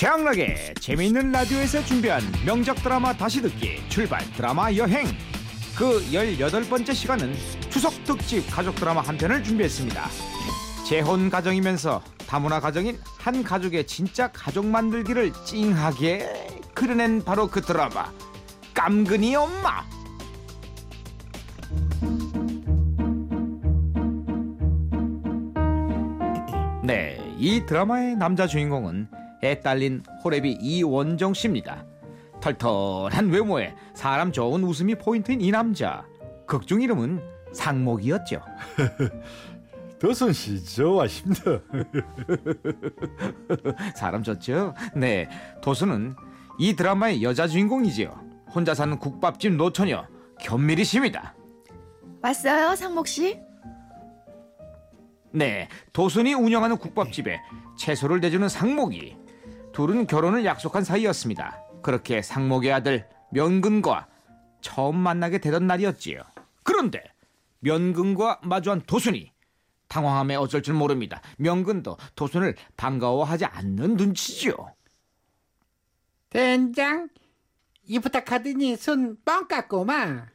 최양락의 재미있는 라디오에서 준비한 명작 드라마 다시 듣기 출발 드라마 여행. 그 18번째 시간은 추석 특집 가족 드라마 한 편을 준비했습니다. 재혼 가정이면서 다문화 가정인 한 가족의 진짜 가족 만들기를 찡하게 그려낸 바로 그 드라마 깜근이 엄마. 네, 이 드라마의 남자 주인공은 애 딸린 호래비 이원정 씨입니다. 털털한 외모에 사람 좋은 웃음이 포인트인 이 남자. 극중 이름은 상목이었죠. 도선 씨 좋아하십니다. 사람 좋죠? 네, 도수는 이 드라마의 여자 주인공이지요. 혼자 사는 국밥집 노처녀 견미리 씨입니다. 왔어요, 상목 씨? 네, 도순이 운영하는 국밥집에 채소를 대주는 상목이 둘은 결혼을 약속한 사이였습니다. 그렇게 상목의 아들 면근과 처음 만나게 되던 날이었지요. 그런데 면근과 마주한 도순이 당황함에 어쩔 줄 모릅니다. 면근도 도순을 반가워하지 않는 눈치지요. 된장 이 부탁하더니 손 뻥 깎고마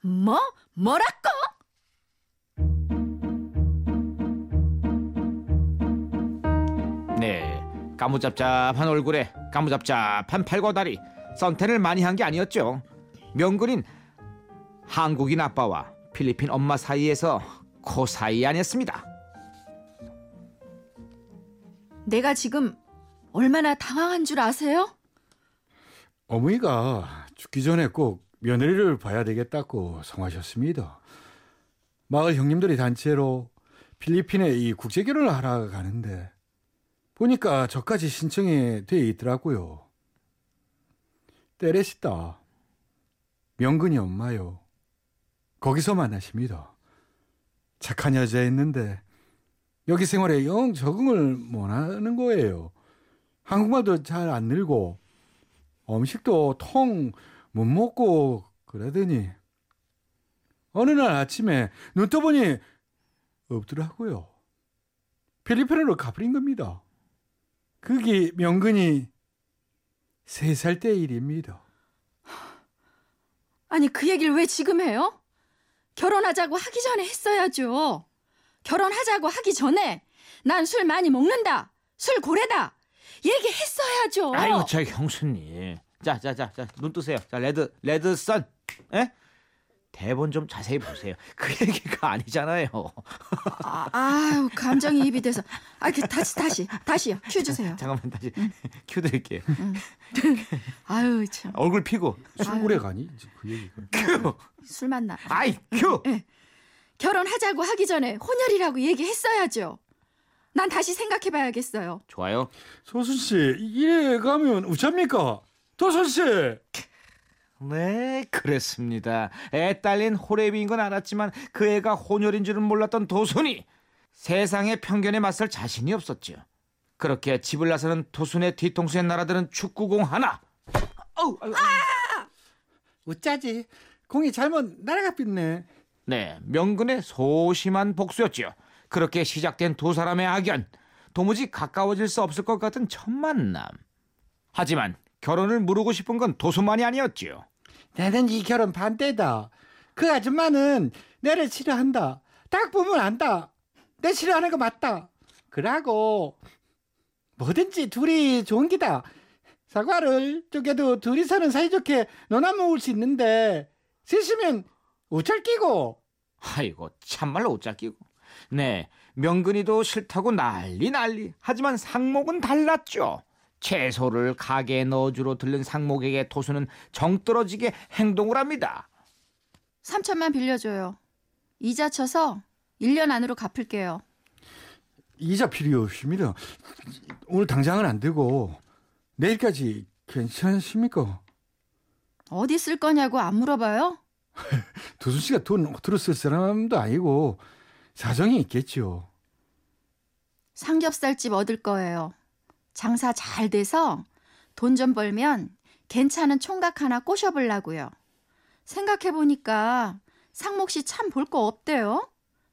뭐? 뭐라고? 네, 까무잡잡한 얼굴에 까무잡잡한 팔과 다리 선탠을 많이 한 게 아니었죠. 명근인 한국인 아빠와 필리핀 엄마 사이에서 코 사이 아니었습니다. 내가 지금 얼마나 당황한 줄 아세요? 어머니가 죽기 전에 꼭 며느리를 봐야 되겠다고 성하셨습니다. 마을 형님들이 단체로 필리핀에 이 국제 결혼을 하러 가는데 보니까 저까지 신청이 돼 있더라고요. 때레시다. 명근이 엄마요. 거기서 만나십니다. 착한 여자였는데 여기 생활에 영 적응을 못하는 거예요. 한국말도 잘 안 늘고 음식도 통 못 먹고 그러더니 어느 날 아침에 눈 떠보니 없더라고요. 필리핀으로 가버린 겁니다. 그게 명근이 세 살 때 일입니다. 아니, 그 얘기를 왜 지금 해요? 결혼하자고 하기 전에 했어야죠. 결혼하자고 하기 전에 난 술 많이 먹는다. 술 고래다. 얘기했어야죠. 아이고 저 형수님. 자, 자, 자, 자, 눈 뜨세요. 자, red, red sun. 예? 대본 좀 자세히 보세요. 그 얘기가 아니잖아요. 아, 아유, 감정이입이 돼서. 아, 그 다시 다시 다시요. 큐 주세요. 잠깐만 다시 큐 드릴게요. 아유, 참. 얼굴 피고 술고래 가니? 그 얘기가. 큐. 술 만나. 아이 큐. 결혼하자고 하기 전에 혼혈이라고 얘기했어야죠. 난 다시 생각해 봐야겠어요. 좋아요. 소순 씨, 이래 가면 우짜입니까? 도순 씨! 네, 그랬습니다. 애 딸린 호래비인 건 알았지만 그 애가 혼혈인 줄은 몰랐던 도순이 세상의 편견에 맞설 자신이 없었죠. 그렇게 집을 나서는 도순의 뒤통수에 날아드는 축구공 하나. 어우, 아유, 어쩌지 공이 잘못 날아가 삐네 네, 명근의 소심한 복수였지요. 그렇게 시작된 두 사람의 악연. 도무지 가까워질 수 없을 것 같은 첫 만남. 하지만 결혼을 무르고 싶은 건 도순만이 아니었지요. 나는 이 결혼 반대다. 그 아줌마는 내를 싫어한다. 딱 보면 안다. 내 싫어하는 거 맞다. 그러고 뭐든지 둘이 좋은 기다. 사과를 쪼개도 둘이서는 사이좋게 너나 먹을 수 있는데 셋이면 우철 끼고. 아이고 참말로 옷잘 끼고. 네 명근이도 싫다고 난리 난리. 하지만 상목은 달랐죠 채소를 가게에 넣어주러 들른 상목에게 도수는 정떨어지게 행동을 합니다 3천만 빌려줘요. 이자 쳐서 1년 안으로 갚을게요. 이자 필요 없습니다. 오늘 당장은 안 되고 내일까지 괜찮습니까? 어디 쓸 거냐고 안 물어봐요? 도순 씨가 돈 들었을 사람도 아니고 사정이 있겠죠. 삼겹살집 얻을 거예요. 장사 잘 돼서 돈 좀 벌면 괜찮은 총각 하나 꼬셔보려고요. 생각해보니까 상목 씨 참 볼 거 없대요.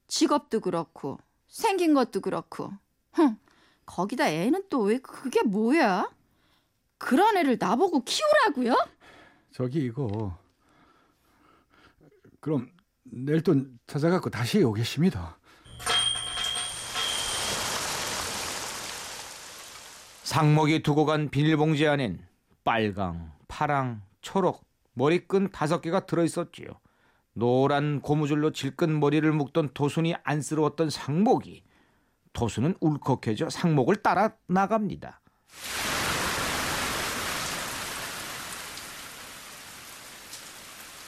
직업도 그렇고 생긴 것도 그렇고. 흥, 거기다 애는 또 왜 그게 뭐야? 그런 애를 나보고 키우라고요? 저기 이거 그럼 내일 또 찾아갖고 다시 오겠습니다. 상목이 두고 간 비닐봉지 안엔 빨강, 파랑, 초록, 머리끈 다섯 개가 들어있었지요. 노란 고무줄로 질끈 머리를 묶던 도순이 안쓰러웠던 상목이 도순은 울컥해져 상목을 따라 나갑니다.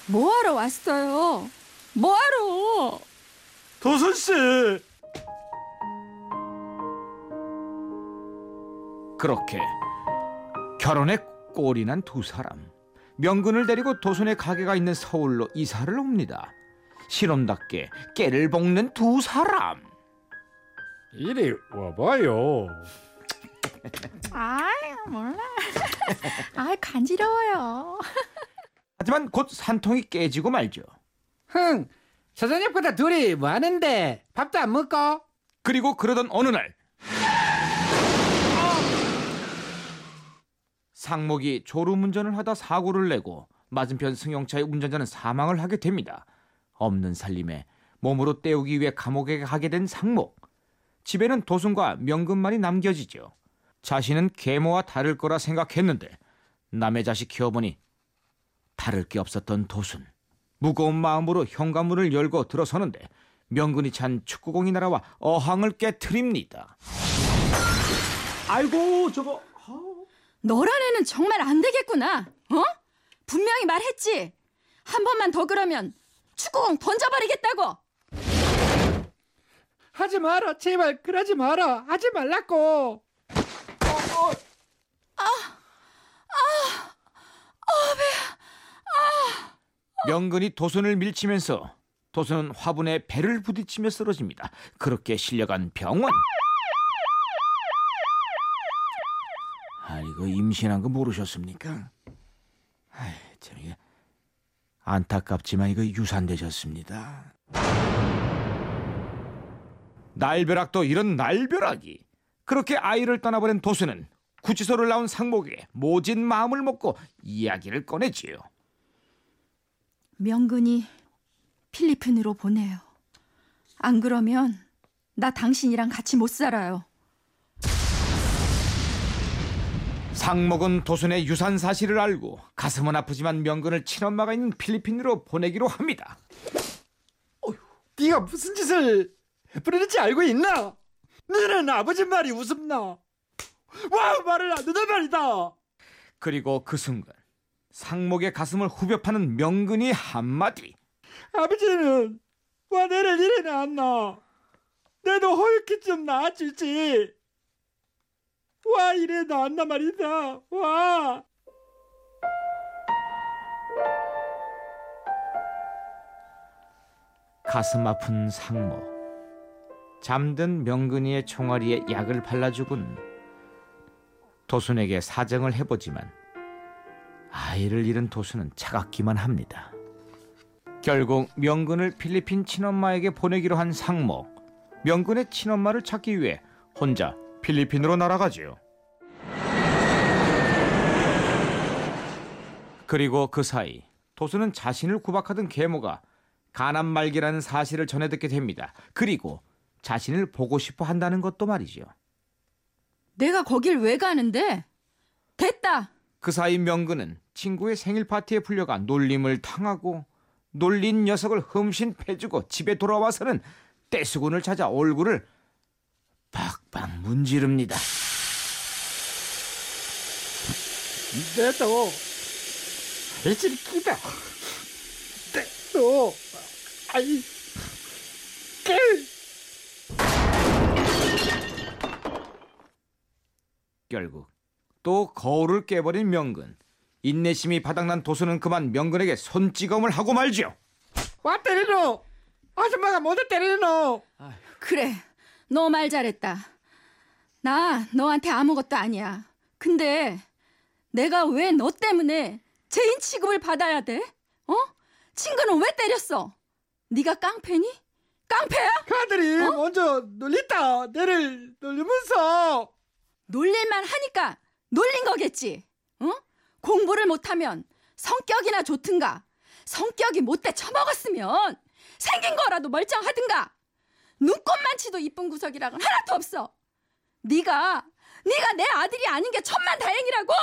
뭐하러 왔어요? 뭐하러? 도선 씨. 그렇게 결혼에 꼴이 난 두 사람 명근을 데리고 도순의 가게가 있는 서울로 이사를 옵니다. 신혼답게 깨를 볶는 두 사람. 이리 와봐요. 아이 몰라. 아 간지러워요. 하지만 곧 산통이 깨지고 말죠. 흥, 사장님보다 둘이 뭐 하는데 밥도 안 먹고? 그리고 그러던 어느 날 상목이 졸음운전을 하다 사고를 내고 맞은편 승용차의 운전자는 사망을 하게 됩니다. 없는 살림에 몸으로 때우기 위해 감옥에 가게 된 상목. 집에는 도순과 명금만이 남겨지죠. 자신은 계모와 다를 거라 생각했는데 남의 자식 키워보니 다를 게 없었던 도순. 무거운 마음으로 현관문을 열고 들어서는데 명근이 찬 축구공이 날아와 어항을 깨트립니다. 아이고 저거 너란 애는 정말 안 되겠구나. 어? 분명히 말했지. 한 번만 더 그러면 축구공 던져버리겠다고. 하지 마라, 제발 그러지 마라, 하지 말라고. 명근이 도순을 밀치면서 도순은 화분에 배를 부딪히며 쓰러집니다. 그렇게 실려간 병원. 아 이거 임신한 거 모르셨습니까? 아이 참 이게 안타깝지만 이거 유산되셨습니다. 날벼락도 이런 날벼락이 그렇게 아이를 떠나버린 도순은 구치소를 나온 상목에게 모진 마음을 먹고 이야기를 꺼내지요. 명근이 필리핀으로 보내요. 안 그러면 나 당신이랑 같이 못 살아요. 상목은 도순의 유산 사실을 알고 가슴은 아프지만 명근을 친엄마가 있는 필리핀으로 보내기로 합니다. 네가 무슨 짓을 해버리는지 알고 있나? 너는 아버지 말이 우습나? 와 말을 안 듣는 말이다. 그리고 그 순간 상목의 가슴을 후벼 파는 명근이 한마디. 아버지는 와 내를 이래 낳았나? 내도 허옇게 좀 낳아주지. 와 이래 낳았나 말이다. 와. 가슴 아픈 상목. 잠든 명근이의 총알이에 약을 발라주군 도순에게 사정을 해보지만 아이를 잃은 도순은 차갑기만 합니다. 결국 명근을 필리핀 친엄마에게 보내기로 한 상목. 명근의 친엄마를 찾기 위해 혼자 필리핀으로 날아가지요. 그리고 그 사이 도순은 자신을 구박하던 계모가 가난 말기라는 사실을 전해 듣게 됩니다. 그리고 자신을 보고 싶어 한다는 것도 말이죠. 내가 거길 왜 가는데? 됐다. 그 사이 명근은 친구의 생일 파티에 풀려가 놀림을 당하고 놀린 녀석을 흠신 패주고 집에 돌아와서는 떼수군을 찾아 얼굴을 박박 문지릅니다. 내도 해질 기다. 내도 아이 깨. 결국 또 거울을 깨버린 명근. 인내심이 바닥난 도수는 그만 명근에게 손찌검을 하고 말지요. 와 때리노. 아줌마가 뭐다 때리노. 그래. 너 말 잘했다. 나 너한테 아무것도 아니야. 근데 내가 왜 너 때문에 죄인 취급을 받아야 돼? 어? 친구는 왜 때렸어? 네가 깡패니? 깡패야? 그 아들이 어? 먼저 놀렸다. 내를 놀리면서 놀릴만 하니까 놀린 거겠지. 응? 공부를 못하면 성격이나 좋든가. 성격이 못돼 처먹었으면 생긴 거라도 멀쩡하든가. 눈꽃만 치도 이쁜 구석이랑은 하나도 없어. 네가 네가 내 아들이 아닌 게 천만 다행이라고.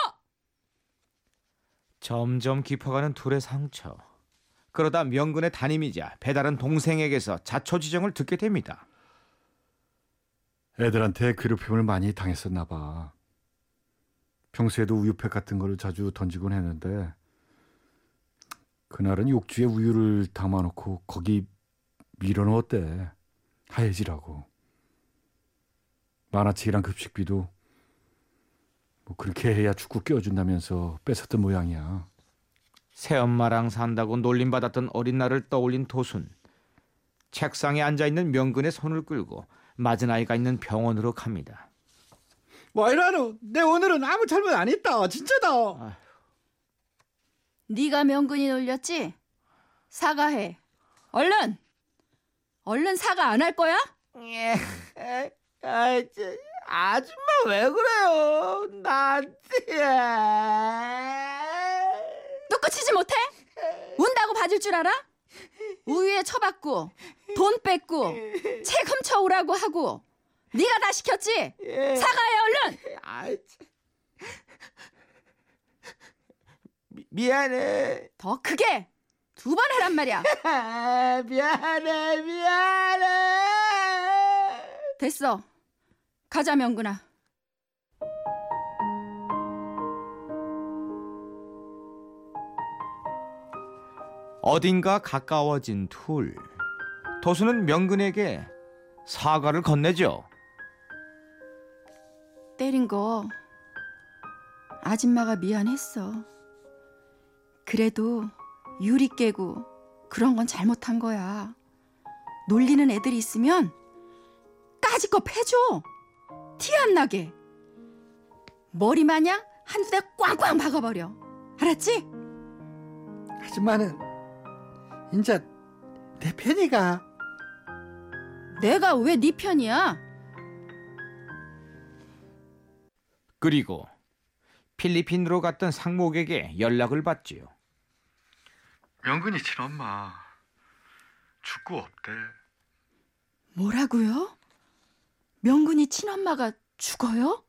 점점 깊어가는 둘의 상처. 그러다 명근의 담임이자 배다른 동생에게서 자초지정을 듣게 됩니다. 애들한테 괴롭힘을 많이 당했었나 봐. 평소에도 우유팩 같은 걸 자주 던지곤 했는데 그날은 욕주에 우유를 담아놓고 거기 밀어넣었대. 하얘지라고. 만화책이랑 급식비도 뭐 그렇게 해야 축구 끼워준다면서 뺏었던 모양이야. 새엄마랑 산다고 놀림받았던 어린 날을 떠올린 도순. 책상에 앉아있는 명근의 손을 끌고 맞은 아이가 있는 병원으로 갑니다. 뭐 이러노? 내 오늘은 아무 잘못 안 했다. 진짜다. 네가 명근이 놀렸지? 사과해. 얼른. 얼른 사과 안 할 거야? 아, 저, 아줌마 왜 그래요? 나한테. 또 끝이지 못해? 운다고 봐줄 줄 알아? 우유에 처받고 돈 뺏고 책 훔쳐오라고 하고 네가 다 시켰지? 사과해 얼른! 아, 참. 미, 미안해. 더 크게 두 번 하란 말이야. 아, 미안해, 미안해. 됐어. 가자 명근아. 어딘가 가까워진 둘. 도수는 명근에게 사과를 건네죠. 때린 거 아줌마가 미안했어. 그래도 유리 깨고 그런 건 잘못한 거야. 놀리는 애들이 있으면 까짓거 패줘. 티 안 나게. 머리 마냥 한두 대 꽝꽝 박아버려. 알았지? 아줌마는 인자 내 편이가. 내가 왜 네 편이야? 그리고 필리핀으로 갔던 상목에게 연락을 받지요. 명근이 친엄마 축구 없대. 뭐라고요? 명근이 친엄마가 죽어요?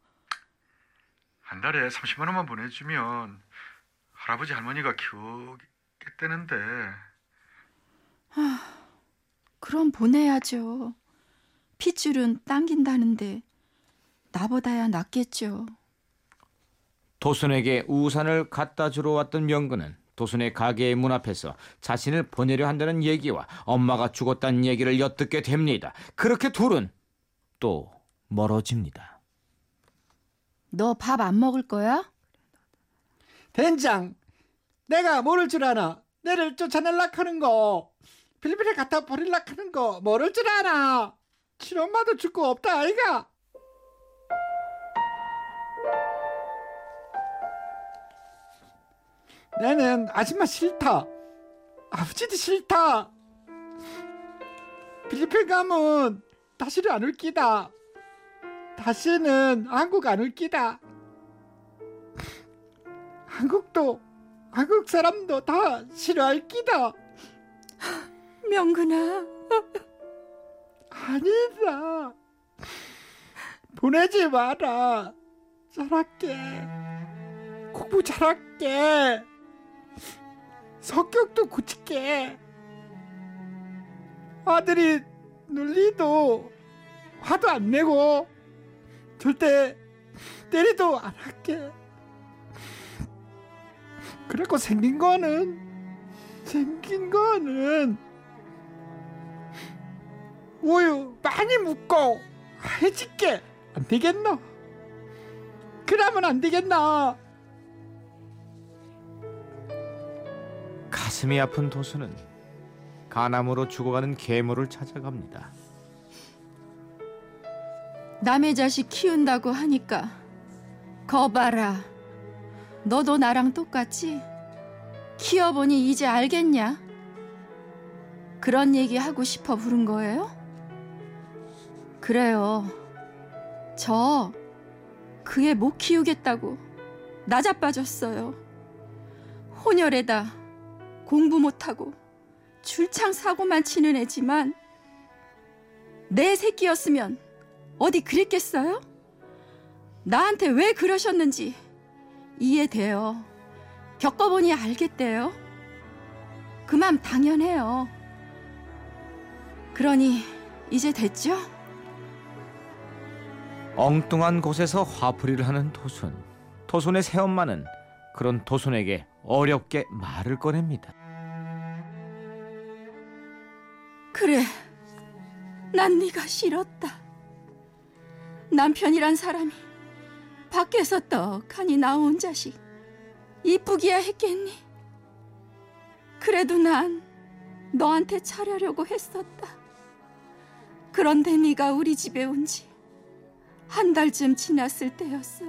한 달에 30만 원만 보내주면 할아버지 할머니가 키우겠다는데 그럼 보내야죠. 핏줄은 당긴다는데 나보다야 낫겠죠. 도순에게 우산을 갖다 주러 왔던 명근은 도순의 가게의 문 앞에서 자신을 보내려 한다는 얘기와 엄마가 죽었다는 얘기를 엿듣게 됩니다. 그렇게 둘은 또 멀어집니다. 너 밥 안 먹을 거야? 된장, 내가 모를 줄 아나? 내를 쫓아내려 하는 거, 필리핀에 갖다 버리려 하는 거 모를 줄 아나? 친엄마도 죽고 없다 아이가. 나는 아줌마 싫다. 아버지도 싫다. 필리핀 가면 다시는 안 올 끼다. 다시는 한국 안 올 끼다. 한국도 한국 사람도 다 싫어할 끼다. 명근아, 아니다. 보내지 마라. 잘할게. 공부 잘할게. 성격도 고칠게. 아들이 눌리도 화도 안 내고 절대 때리도 안 할게. 그리고 생긴 거는 생긴 거는 우유 많이 묻고 해질게 안 되겠노? 그러면 안 되겠나? 가슴이 아픈 도수는 가남으로 죽어가는 계모를 찾아갑니다. 남의 자식 키운다고 하니까 거봐라. 너도 나랑 똑같지? 키워보니 이제 알겠냐? 그런 얘기 하고 싶어 부른 거예요? 그래요. 저 그애 못 키우겠다고 나자빠졌어요. 혼혈에다 공부 못하고 줄창 사고만 치는 애지만 내 새끼였으면 어디 그랬겠어요? 나한테 왜 그러셨는지 이해돼요. 겪어보니 알겠대요. 그맘 당연해요. 그러니 이제 됐죠? 엉뚱한 곳에서 화풀이를 하는 도순. 도순의 새엄마는 그런 도순에게 어렵게 말을 꺼냅니다. 그래, 난 네가 싫었다. 남편이란 사람이 밖에서 떡하니 나온 자식 이쁘기야 했겠니? 그래도 난 너한테 차려려고 했었다. 그런데 네가 우리 집에 온 지 한 달쯤 지났을 때였어.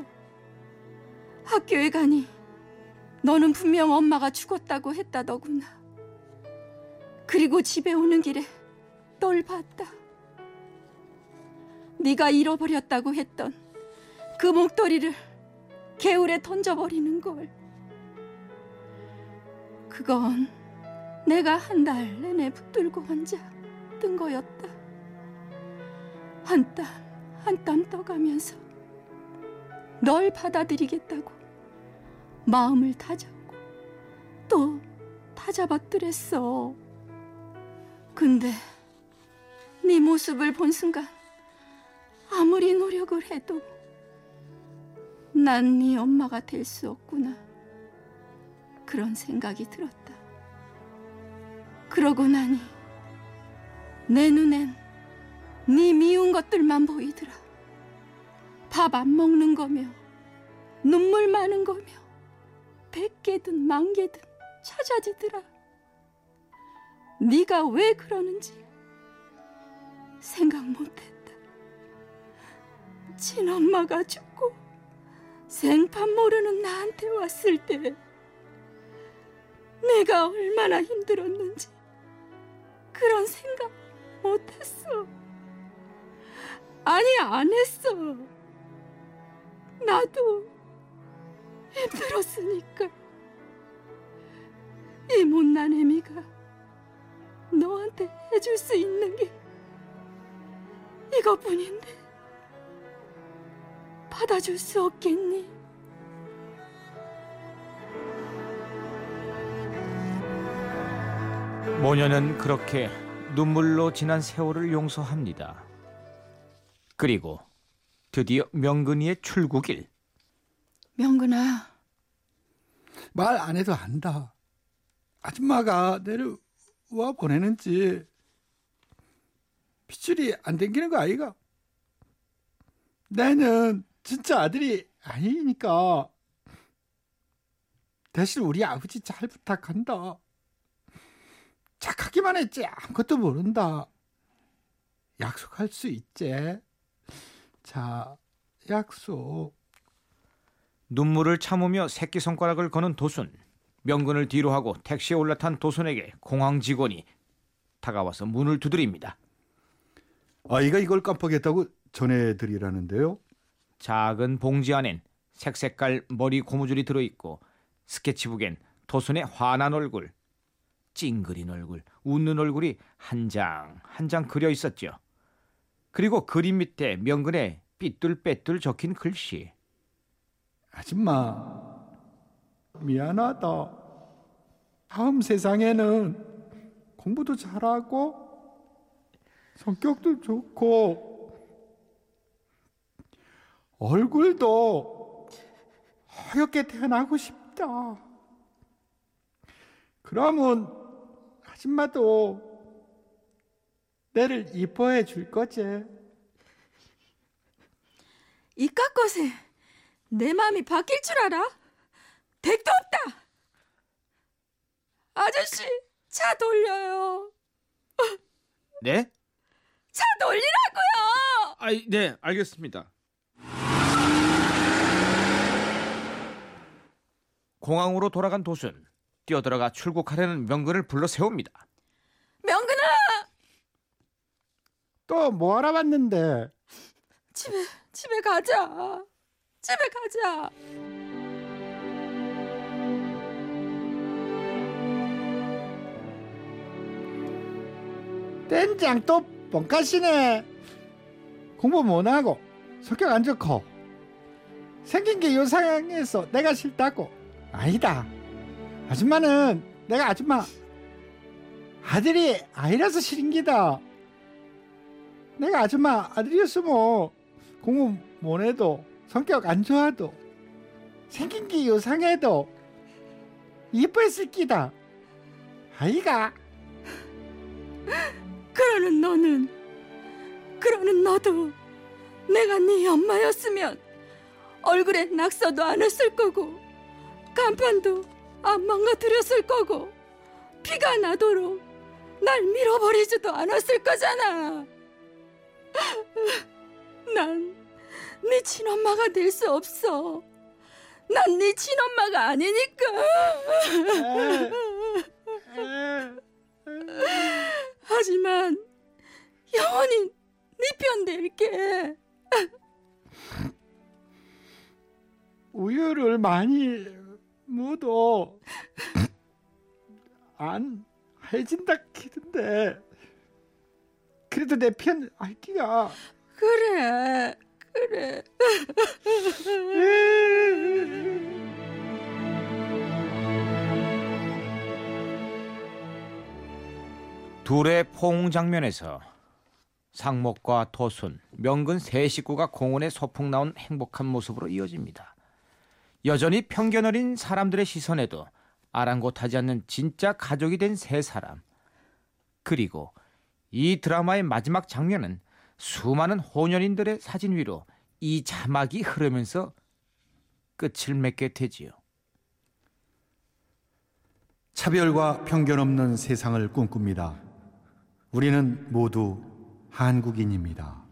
학교에 가니 너는 분명 엄마가 죽었다고 했다더구나. 그리고 집에 오는 길에 널 봤다. 네가 잃어버렸다고 했던 그 목도리를 개울에 던져버리는 걸. 그건 내가 한 달 내내 붙들고 앉아 뜬 거였다. 한 땀 한 땀 떠가면서 널 받아들이겠다고 마음을 다잡고 또 다잡았더랬어. 근데 네 모습을 본 순간 아무리 노력을 해도 난 네 엄마가 될 수 없구나. 그런 생각이 들었다. 그러고 나니 내 눈엔 네 미운 것들만 보이더라. 밥 안 먹는 거며 눈물 많은 거며 백 개든 만 개든 찾아지더라. 네가 왜 그러는지 생각 못했다. 친엄마가 죽고 생판 모르는 나한테 왔을 때 내가 얼마나 힘들었는지 그런 생각 못했어. 아니 안 했어. 나도 힘들었으니까 이 못난 애미가 너한테 해줄 수 있는 게 이것뿐인데 받아줄 수 없겠니? 모녀는 그렇게 눈물로 지난 세월을 용서합니다. 그리고 드디어 명근이의 출국일. 명근아, 말 안 해도 안다. 아줌마가 내를 와 보내는지 핏줄이 안 땡기는 거 아이가? 나는 진짜 아들이 아니니까 대신 우리 아버지 잘 부탁한다. 착하기만 했지 아무것도 모른다. 약속할 수 있지. 자, 약속. 눈물을 참으며 새끼 손가락을 거는 도순. 명근을 뒤로 하고 택시에 올라탄 도순에게 공항 직원이 다가와서 문을 두드립니다. 아이가 이걸 깜빡했다고 전해드리라는데요. 작은 봉지 안엔 색색깔 머리 고무줄이 들어있고 스케치북엔 도순의 화난 얼굴, 찡그린 얼굴, 웃는 얼굴이 한 장 한 장 그려 있었죠. 그리고 그림 밑에 명근에 삐뚤빼뚤 적힌 글씨. 아줌마 미안하다. 다음 세상에는 공부도 잘하고 성격도 좋고 얼굴도 하얗게 태어나고 싶다. 그러면 아줌마도 내를 이뻐해 줄 거지. 것에 내 마음이 바뀔 줄 알아? 백도 없다. 아저씨, 차 돌려요. 네? 차 돌리라고요. 아, 네, 알겠습니다. 공항으로 돌아간 도순 뛰어들어가 출국하려는 명근을 불러 세웁니다. 명근아, 또 뭐 알아봤는데? 집에 집에 가자. 집에 가자. 땡장 또 뻥카시네. 공부 못하고 성격 안 좋고 생긴 게 요상해서 내가 싫다고. 아니다. 아줌마는 내가 아줌마 아들이 아이라서 싫은기다. 내가 아줌마 아들이었으면 공부 못해도 성격 안 좋아도 생긴 게 요상해도 이뻐했을 기다. 아이가 그러는 너는 그러는 너도 내가 네 엄마였으면 얼굴에 낙서도 안 했을 거고 간판도 안 망가뜨렸을 거고 피가 나도록 날 밀어버리지도 않았을 거잖아. 난 네 친엄마가 될 수 없어. 난 네 친엄마가 아니니까. 하지만 영원히 네편 될게. 우유를 많이 묻어 안 해진다 키던데 그래도 내 편 알기가 그래, 그래. 둘의 포옹 장면에서 상목과 도순, 명근 세 식구가 공원에 소풍 나온 행복한 모습으로 이어집니다. 여전히 편견 어린 사람들의 시선에도 아랑곳하지 않는 진짜 가족이 된 세 사람. 그리고 이 드라마의 마지막 장면은 수많은 호년인들의 사진 위로 이 자막이 흐르면서 끝을 맺게 되지요. 차별과 편견 없는 세상을 꿈꿉니다. 우리는 모두 한국인입니다.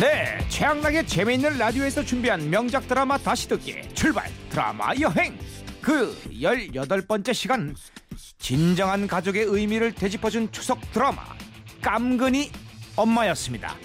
네, 최양락의 재미있는 라디오에서 준비한 명작 드라마 다시 듣기 출발 드라마 여행 그 18번째 시간 진정한 가족의 의미를 되짚어준 추석 드라마 깜근이 엄마였습니다.